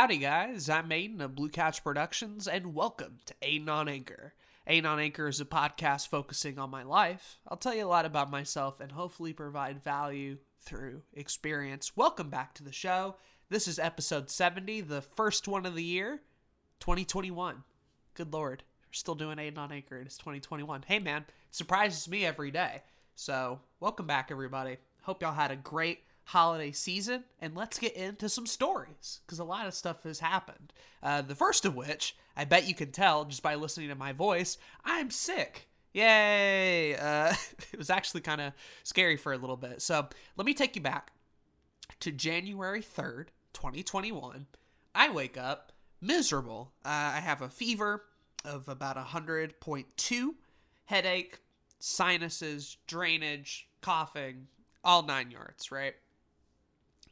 howdy, guys. I'm Aiden of Blue Couch Productions, and welcome to Aiden on Anchor. Aiden on Anchor is a podcast focusing on my life. I'll tell you a lot about myself and hopefully provide value through experience. Welcome back to the show. This is episode 70, the first one of the year, 2021. Good lord, we're still doing Aiden on Anchor, it's 2021. Hey, man, it surprises me every day. So, welcome back, everybody. Hope y'all had a great holiday season, and let's get into some stories because a lot of stuff has happened. Uh, the first of which, I bet you can tell just by listening to my voice, I'm sick. Yay! Uh, it was actually kind of scary for a little bit. So let me take you back to January 3rd, 2021. I wake up miserable. Uh, I have a fever of about 100.2, headache, sinuses, drainage, coughing, all nine yards, right?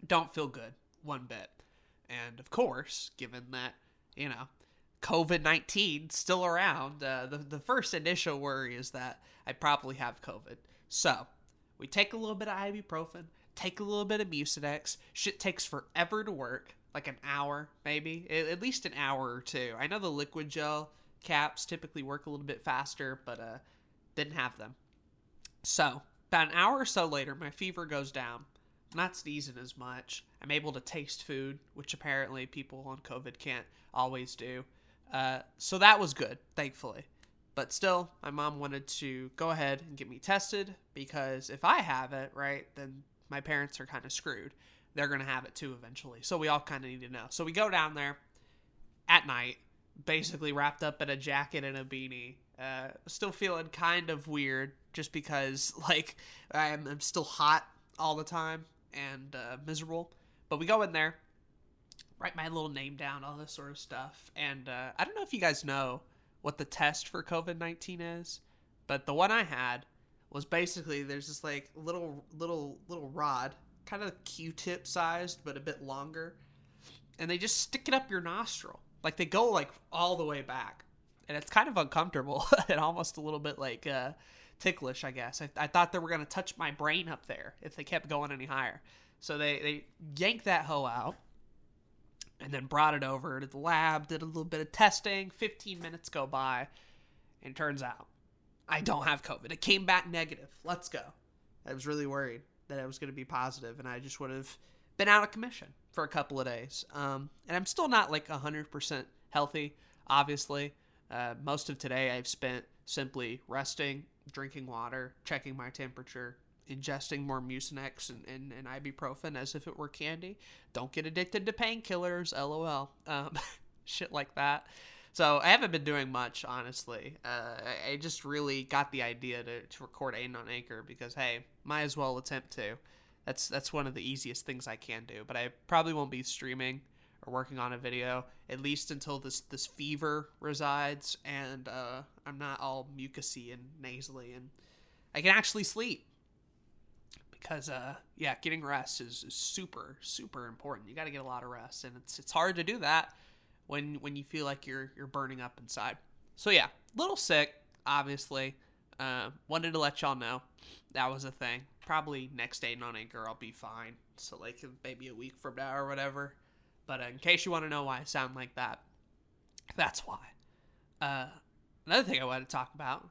Don't feel good one bit. And of course, given that, you know, COVID 19 still around, uh, the, the first initial worry is that I probably have COVID. So we take a little bit of ibuprofen, take a little bit of Mucinex. Shit takes forever to work, like an hour maybe, at least an hour or two. I know the liquid gel caps typically work a little bit faster, but uh, didn't have them. So about an hour or so later, my fever goes down not sneezing as much. I'm able to taste food, which apparently people on COVID can't always do. Uh, so that was good, thankfully. But still, my mom wanted to go ahead and get me tested because if I have it, right, then my parents are kind of screwed. They're going to have it too eventually. So we all kind of need to know. So we go down there at night, basically wrapped up in a jacket and a beanie. Uh, still feeling kind of weird just because, like, I'm, I'm still hot all the time and uh, miserable. But we go in there, write my little name down, all this sort of stuff. And uh, I don't know if you guys know what the test for COVID 19 is, but the one I had was basically there's this like little, little, little rod, kind of Q tip sized, but a bit longer. And they just stick it up your nostril. Like they go like all the way back. And it's kind of uncomfortable and almost a little bit like, uh, ticklish, I guess. I, I thought they were going to touch my brain up there if they kept going any higher. So they, they yanked that hoe out and then brought it over to the lab, did a little bit of testing. 15 minutes go by, and turns out I don't have COVID. It came back negative. Let's go. I was really worried that I was going to be positive, and I just would have been out of commission for a couple of days. Um, and I'm still not like 100% healthy, obviously. Uh, most of today I've spent simply resting drinking water, checking my temperature, ingesting more Mucinex and, and, and ibuprofen as if it were candy. Don't get addicted to painkillers, lol. Um, shit like that. So I haven't been doing much, honestly. Uh, I, just really got the idea to, to record Aiden on Anchor because, hey, might as well attempt to. That's that's one of the easiest things I can do. But I probably won't be streaming or working on a video at least until this this fever resides and uh, I'm not all mucusy and nasally and I can actually sleep. Because uh, yeah getting rest is, is super super important. You got to get a lot of rest and it's it's hard to do that when when you feel like you're you're burning up inside. So yeah little sick obviously. Uh, wanted to let y'all know that was a thing. Probably next Aiden on Anchor I'll be fine. So like maybe a week from now or whatever but uh, in case you want to know why I sound like that, that's why. Uh, another thing I want to talk about,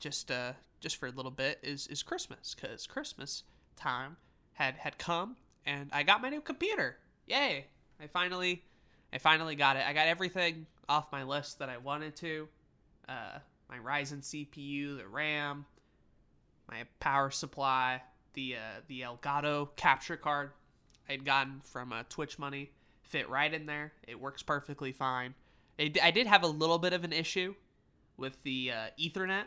just uh, just for a little bit, is is Christmas because Christmas time had had come and I got my new computer. Yay! I finally I finally got it. I got everything off my list that I wanted to. Uh, my Ryzen CPU, the RAM, my power supply, the uh, the Elgato capture card I'd gotten from uh, Twitch Money fit right in there. It works perfectly fine. It, I did have a little bit of an issue with the uh, Ethernet,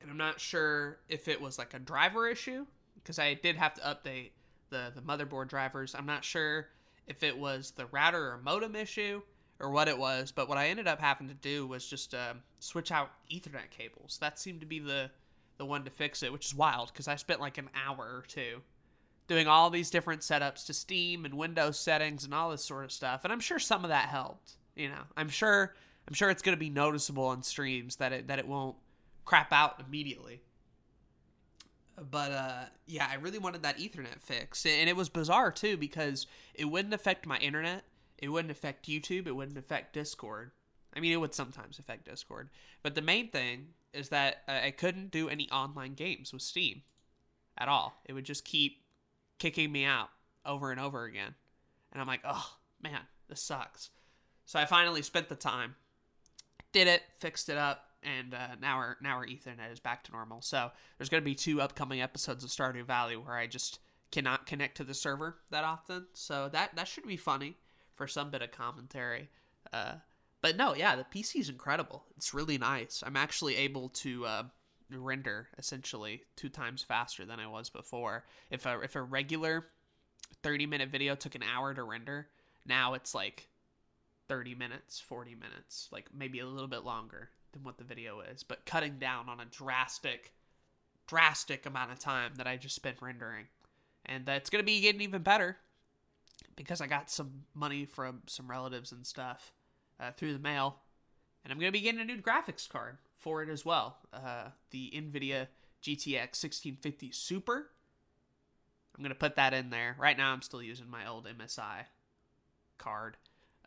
and I'm not sure if it was like a driver issue because I did have to update the the motherboard drivers. I'm not sure if it was the router or modem issue or what it was, but what I ended up having to do was just uh, switch out Ethernet cables. That seemed to be the the one to fix it, which is wild because I spent like an hour or two doing all these different setups to Steam and Windows settings and all this sort of stuff. And I'm sure some of that helped. You know, I'm sure I'm sure it's going to be noticeable on streams that it that it won't crap out immediately. But uh, yeah, I really wanted that Ethernet fix, and it was bizarre too because it wouldn't affect my internet. It wouldn't affect YouTube. It wouldn't affect Discord. I mean, it would sometimes affect Discord. But the main thing is that uh, I couldn't do any online games with Steam at all. It would just keep kicking me out over and over again. And I'm like, oh, man, this sucks. So I finally spent the time, did it, fixed it up, and uh, now our now our Ethernet is back to normal. So there's going to be two upcoming episodes of Stardew Valley where I just cannot connect to the server that often. So that that should be funny for some bit of commentary. Uh, but no, yeah, the PC is incredible. It's really nice. I'm actually able to uh, render essentially two times faster than I was before. If a if a regular 30 minute video took an hour to render, now it's like 30 minutes, 40 minutes, like maybe a little bit longer than what the video is, but cutting down on a drastic, drastic amount of time that I just spent rendering. And that's going to be getting even better because I got some money from some relatives and stuff uh, through the mail. And I'm going to be getting a new graphics card for it as well. Uh, the NVIDIA GTX 1650 Super. I'm going to put that in there. Right now, I'm still using my old MSI card.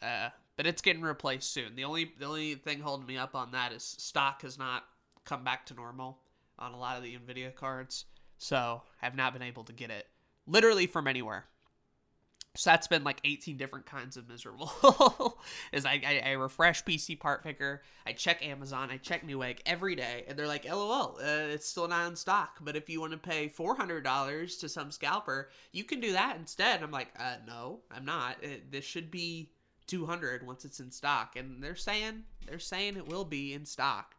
Uh, but it's getting replaced soon. The only the only thing holding me up on that is stock has not come back to normal on a lot of the Nvidia cards, so I've not been able to get it literally from anywhere. So that's been like 18 different kinds of miserable. is I, I, I, refresh PC Part Picker, I check Amazon, I check Newegg every day, and they're like, "LOL, uh, it's still not in stock." But if you want to pay $400 to some scalper, you can do that instead. I'm like, uh, "No, I'm not. It, this should be 200 once it's in stock and they're saying they're saying it will be in stock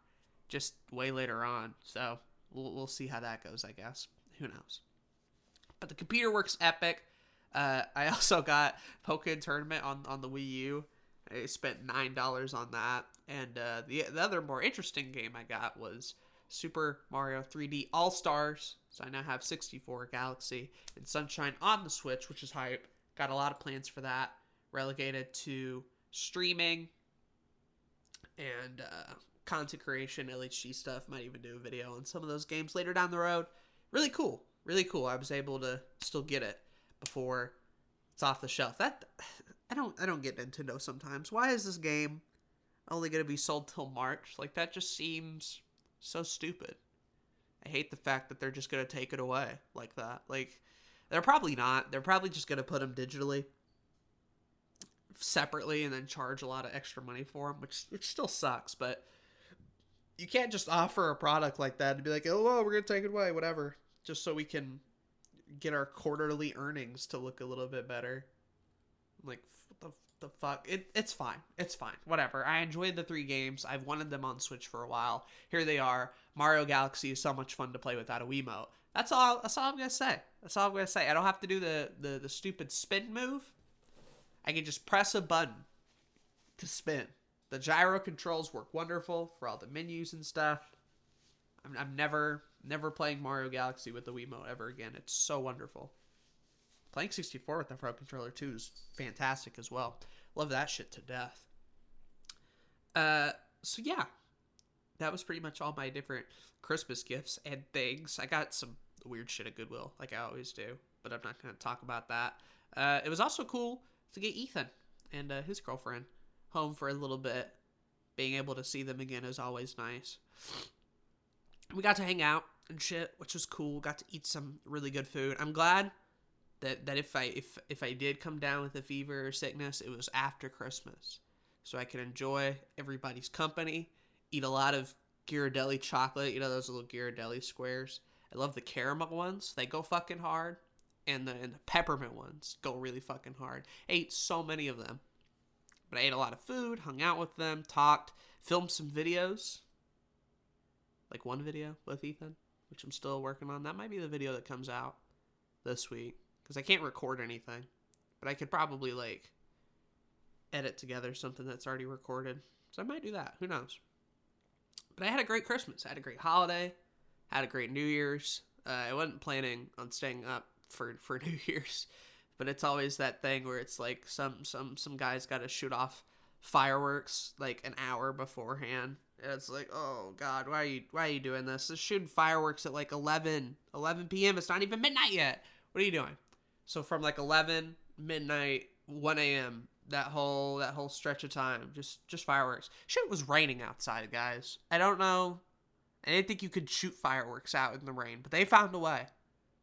just way later on so we'll, we'll see how that goes i guess who knows but the computer works epic uh, i also got Pokkén Tournament on, on the wii u. I spent nine dollars on that. And uh, the, the other more interesting game i got was super mario 3d all stars so i now have 64 galaxy and sunshine on the switch which is hype. Got a lot of plans for that. Relegated to streaming. And uh, content creation, LHG stuff. Might even do a video on some of those games later down the road. Really cool, really cool. I was able to still get it before it's off the shelf. That I don't I don't get Nintendo sometimes. Why is this game only going to be sold till March? Like that just seems so stupid. I hate the fact that they're just going to take it away like that. Like they're probably not. They're probably just going to put them digitally separately and then charge a lot of extra money for them, which which still sucks. But you can't just offer a product like that and be like, oh, well, we're gonna take it away, whatever, just so we can get our quarterly earnings to look a little bit better. Like, what the, the fuck? It, it's fine. It's fine. Whatever. I enjoyed the three games. I've wanted them on Switch for a while. Here they are. Mario Galaxy is so much fun to play without a Wiimote. That's all. That's all I'm gonna say. That's all I'm gonna say. I don't have to do the the, the stupid spin move. I can just press a button to spin. The gyro controls work wonderful for all the menus and stuff. I'm, I'm never never playing Mario Galaxy with the Wiimote ever again. It's so wonderful. Playing 64 with the Pro controller too is fantastic as well. Love that shit to death. Uh, so yeah, that was pretty much all my different Christmas gifts and things. I got some weird shit at Goodwill, like I always do, but I'm not going to talk about that. Uh, it was also cool to get Ethan and uh, his girlfriend home for a little bit. Being able to see them again is always nice. We got to hang out and shit, which was cool. Got to eat some really good food. I'm glad that that if I if if I did come down with a fever or sickness, it was after Christmas, so I could enjoy everybody's company, eat a lot of Ghirardelli chocolate. You know those little Ghirardelli squares. I love the caramel ones. They go fucking hard and the and the peppermint ones go really fucking hard. I ate so many of them. But I ate a lot of food, hung out with them, talked, filmed some videos. Like one video with Ethan, which I'm still working on. That might be the video that comes out this week because I can't record anything. But I could probably like edit together something that's already recorded. So I might do that. Who knows? But I had a great Christmas. I had a great holiday. Had a great New Year's. Uh, I wasn't planning on staying up for for New Year's, but it's always that thing where it's like some some some guys got to shoot off fireworks like an hour beforehand. And it's like, oh god, why are you why are you doing this? Just shooting fireworks at like 11 11 p.m. It's not even midnight yet. What are you doing? So from like 11 midnight 1 a.m. that whole that whole stretch of time. Just just fireworks. Shit was raining outside, guys. I don't know. I didn't think you could shoot fireworks out in the rain, but they found a way.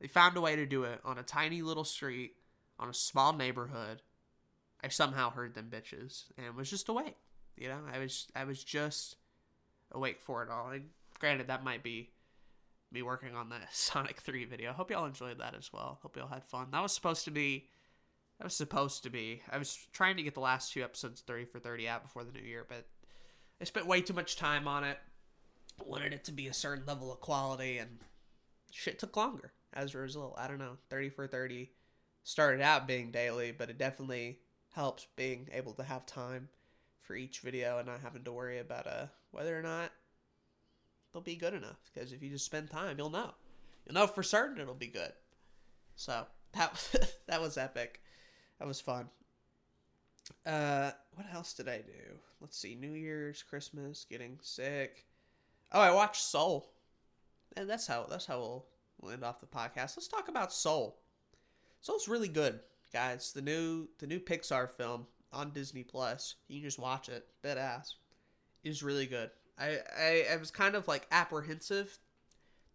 They found a way to do it on a tiny little street, on a small neighborhood. I somehow heard them bitches and was just awake. You know, I was I was just awake for it all. And granted, that might be me working on the Sonic 3 video. Hope y'all enjoyed that as well. Hope y'all had fun. That was supposed to be that was supposed to be. I was trying to get the last two episodes 30 for 30 out before the new year, but I spent way too much time on it. Wanted it to be a certain level of quality and shit took longer as a result. I don't know. 30 for 30 started out being daily, but it definitely helps being able to have time for each video and not having to worry about uh whether or not they'll be good enough. Because if you just spend time, you'll know. You'll know for certain it'll be good. So that that was epic. That was fun. Uh, what else did I do? Let's see. New Year's, Christmas, getting sick. Oh, I watched Soul. And that's how that's how we'll, we'll end off the podcast. Let's talk about Soul. Soul's really good, guys. The new the new Pixar film on Disney Plus. You can just watch it. Dead ass. Is really good. I, I I was kind of like apprehensive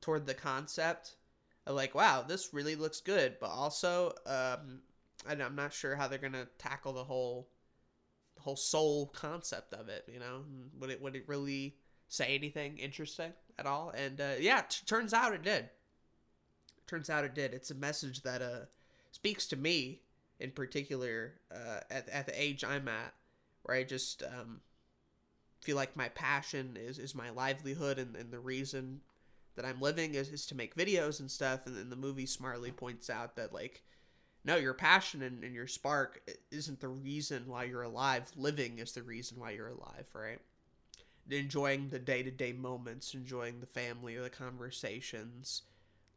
toward the concept. Of like, wow, this really looks good, but also um and I'm not sure how they're gonna tackle the whole the whole soul concept of it. You know, would it would it really say anything interesting at all? And uh, yeah, t- turns out it did. Turns out it did. It's a message that uh speaks to me in particular uh, at at the age I'm at, where I just um, feel like my passion is is my livelihood and, and the reason that I'm living is, is to make videos and stuff. And then the movie smartly points out that like no, your passion and, and your spark isn't the reason why you're alive. Living is the reason why you're alive, right? Enjoying the day to day moments, enjoying the family, the conversations,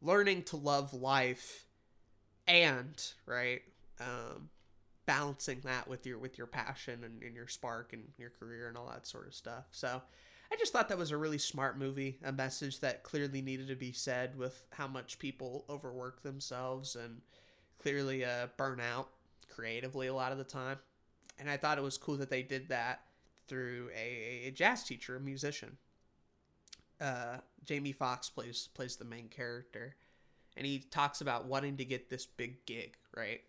learning to love life, and right, um, balancing that with your with your passion and, and your spark and your career and all that sort of stuff. So, I just thought that was a really smart movie, a message that clearly needed to be said with how much people overwork themselves and clearly uh, burn out creatively a lot of the time. And I thought it was cool that they did that through a, a jazz teacher, a musician. Uh, Jamie Foxx plays plays the main character, and he talks about wanting to get this big gig, right?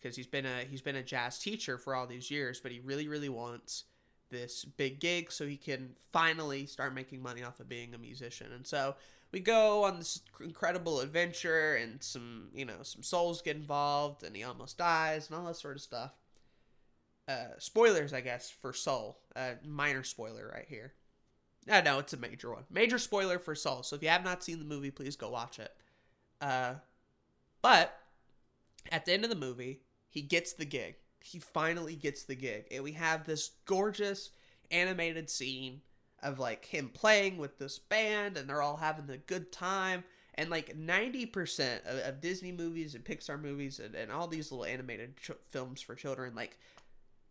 Because he's been a he's been a jazz teacher for all these years, but he really really wants this big gig so he can finally start making money off of being a musician. And so we go on this incredible adventure and some you know some souls get involved and he almost dies and all that sort of stuff. Uh, spoilers i guess for soul. Uh, minor spoiler right here. No, no it's a major one. Major spoiler for soul. So if you have not seen the movie please go watch it. Uh, but at the end of the movie he gets the gig. He finally gets the gig. And we have this gorgeous animated scene of like him playing with this band and they're all having a good time. And like 90% of, of disney movies and pixar movies and, and all these little animated ch- films for children like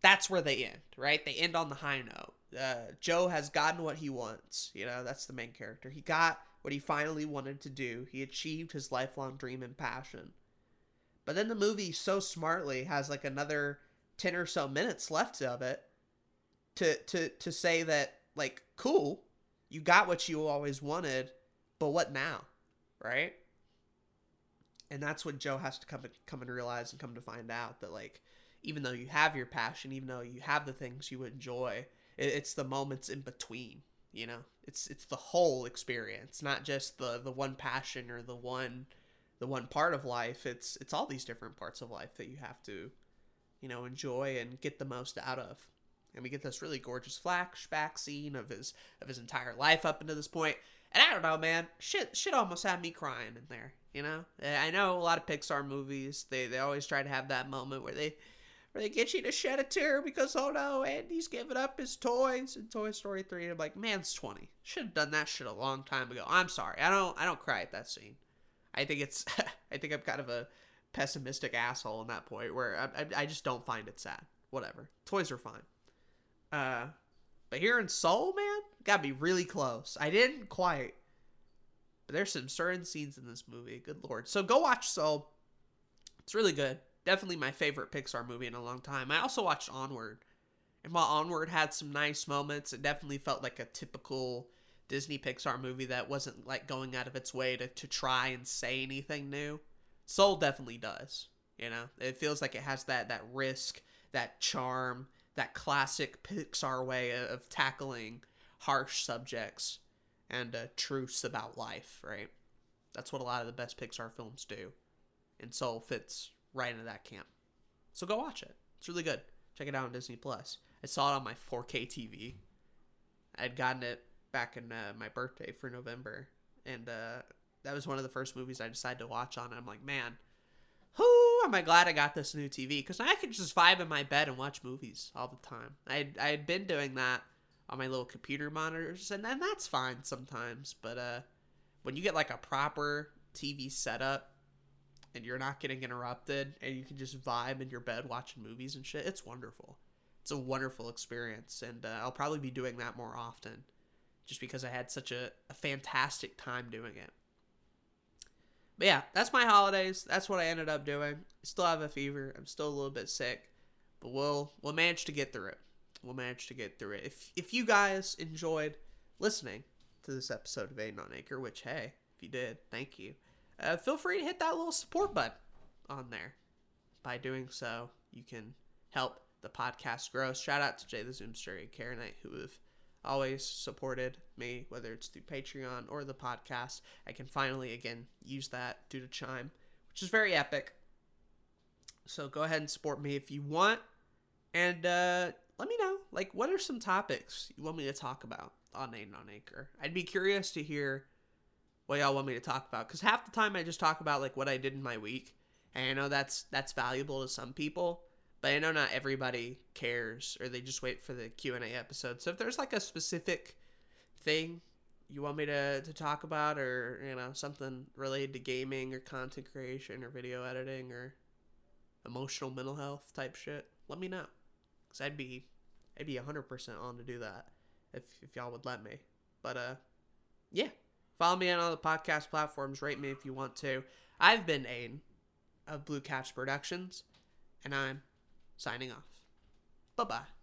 that's where they end right? They end on the high note. Uh, joe has gotten what he wants you know that's the main character. He got what he finally wanted to do. He achieved his lifelong dream and passion but then the movie so smartly has like another 10 or so minutes left of it to to to say that like cool you got what you always wanted but what now? Right? And that's what joe has to come and come and realize and come to find out that like even though you have your passion even though you have the things you enjoy it, it's the moments in between you know? It's it's the whole experience not just the the one passion or the one the one part of life it's it's all these different parts of life that you have to you know enjoy and get the most out of and we get this really gorgeous flashback scene of his of his entire life up until this point. And I don't know, man, shit, shit almost had me crying in there. You know, eh, I know a lot of Pixar movies they they always try to have that moment where they where they get you to shed a tear because oh no, Andy's giving up his toys in Toy Story three. I'm like, man's twenty, should have done that shit a long time ago. I'm sorry, I don't I don't cry at that scene. I think it's I think I'm kind of a pessimistic asshole in that point where I, I, I just don't find it sad. Whatever, toys are fine. Uh, but here in Soul, man, gotta be really close. I didn't quite, but there's some certain scenes in this movie. Good lord! So go watch Soul. It's really good. definitely my favorite Pixar movie in a long time. I also watched Onward. And while Onward had some nice moments, it definitely felt like a typical Disney Pixar movie that wasn't like going out of its way to, to try and say anything new. Soul definitely does. You know, it feels like it has that that risk, that charm, that classic Pixar way of tackling harsh subjects and uh, truths about life. Right, that's what a lot of the best Pixar films do, and Soul fits right into that camp. So go watch it. It's really good. Check it out on Disney Plus. I saw it on my 4K TV. I'd gotten it back in uh, my birthday for November, and uh, that was one of the first movies I decided to watch on. I'm like, man, who am I glad I got this new TV because I could just vibe in my bed and watch movies all the time. I I had been doing that on my little computer monitors, and and that's fine sometimes. But uh, when you get like a proper TV setup and you're not getting interrupted and you can just vibe in your bed watching movies and shit, it's wonderful. It's a wonderful experience, and uh, I'll probably be doing that more often, just because I had such a, a fantastic time doing it. But yeah, that's my holidays. That's what I ended up doing. I still have a fever. I'm still a little bit sick, but we'll we'll manage to get through it. We'll manage to get through it. If if you guys enjoyed listening to this episode of Aiden on Anchor, which hey, if you did, thank you. Uh, feel free to hit that little support button on there. By doing so, you can help the podcast grow. Shout out to Jay the Zoomster and Karen Knight who have always supported me, whether it's through Patreon or the podcast. I can finally again use that due to Chime, which is very epic. So go ahead and support me if you want, and uh, let me know like what are some topics you want me to talk about on Aiden on Anchor. I'd be curious to hear what y'all want me to talk about because half the time I just talk about like what I did in my week, and I know that's that's valuable to some people but I know not everybody cares or they just wait for the Q&A episode. So if there's like a specific thing you want me to, to talk about or, you know, something related to gaming or content creation or video editing or emotional mental health type shit, let me know. Cuz I'd be I'd be 100% on to do that if if y'all would let me. But uh yeah, follow me on all the podcast platforms, rate me if you want to. I've been Aiden of Blue Couch Productions and I'm signing off. Bye bye.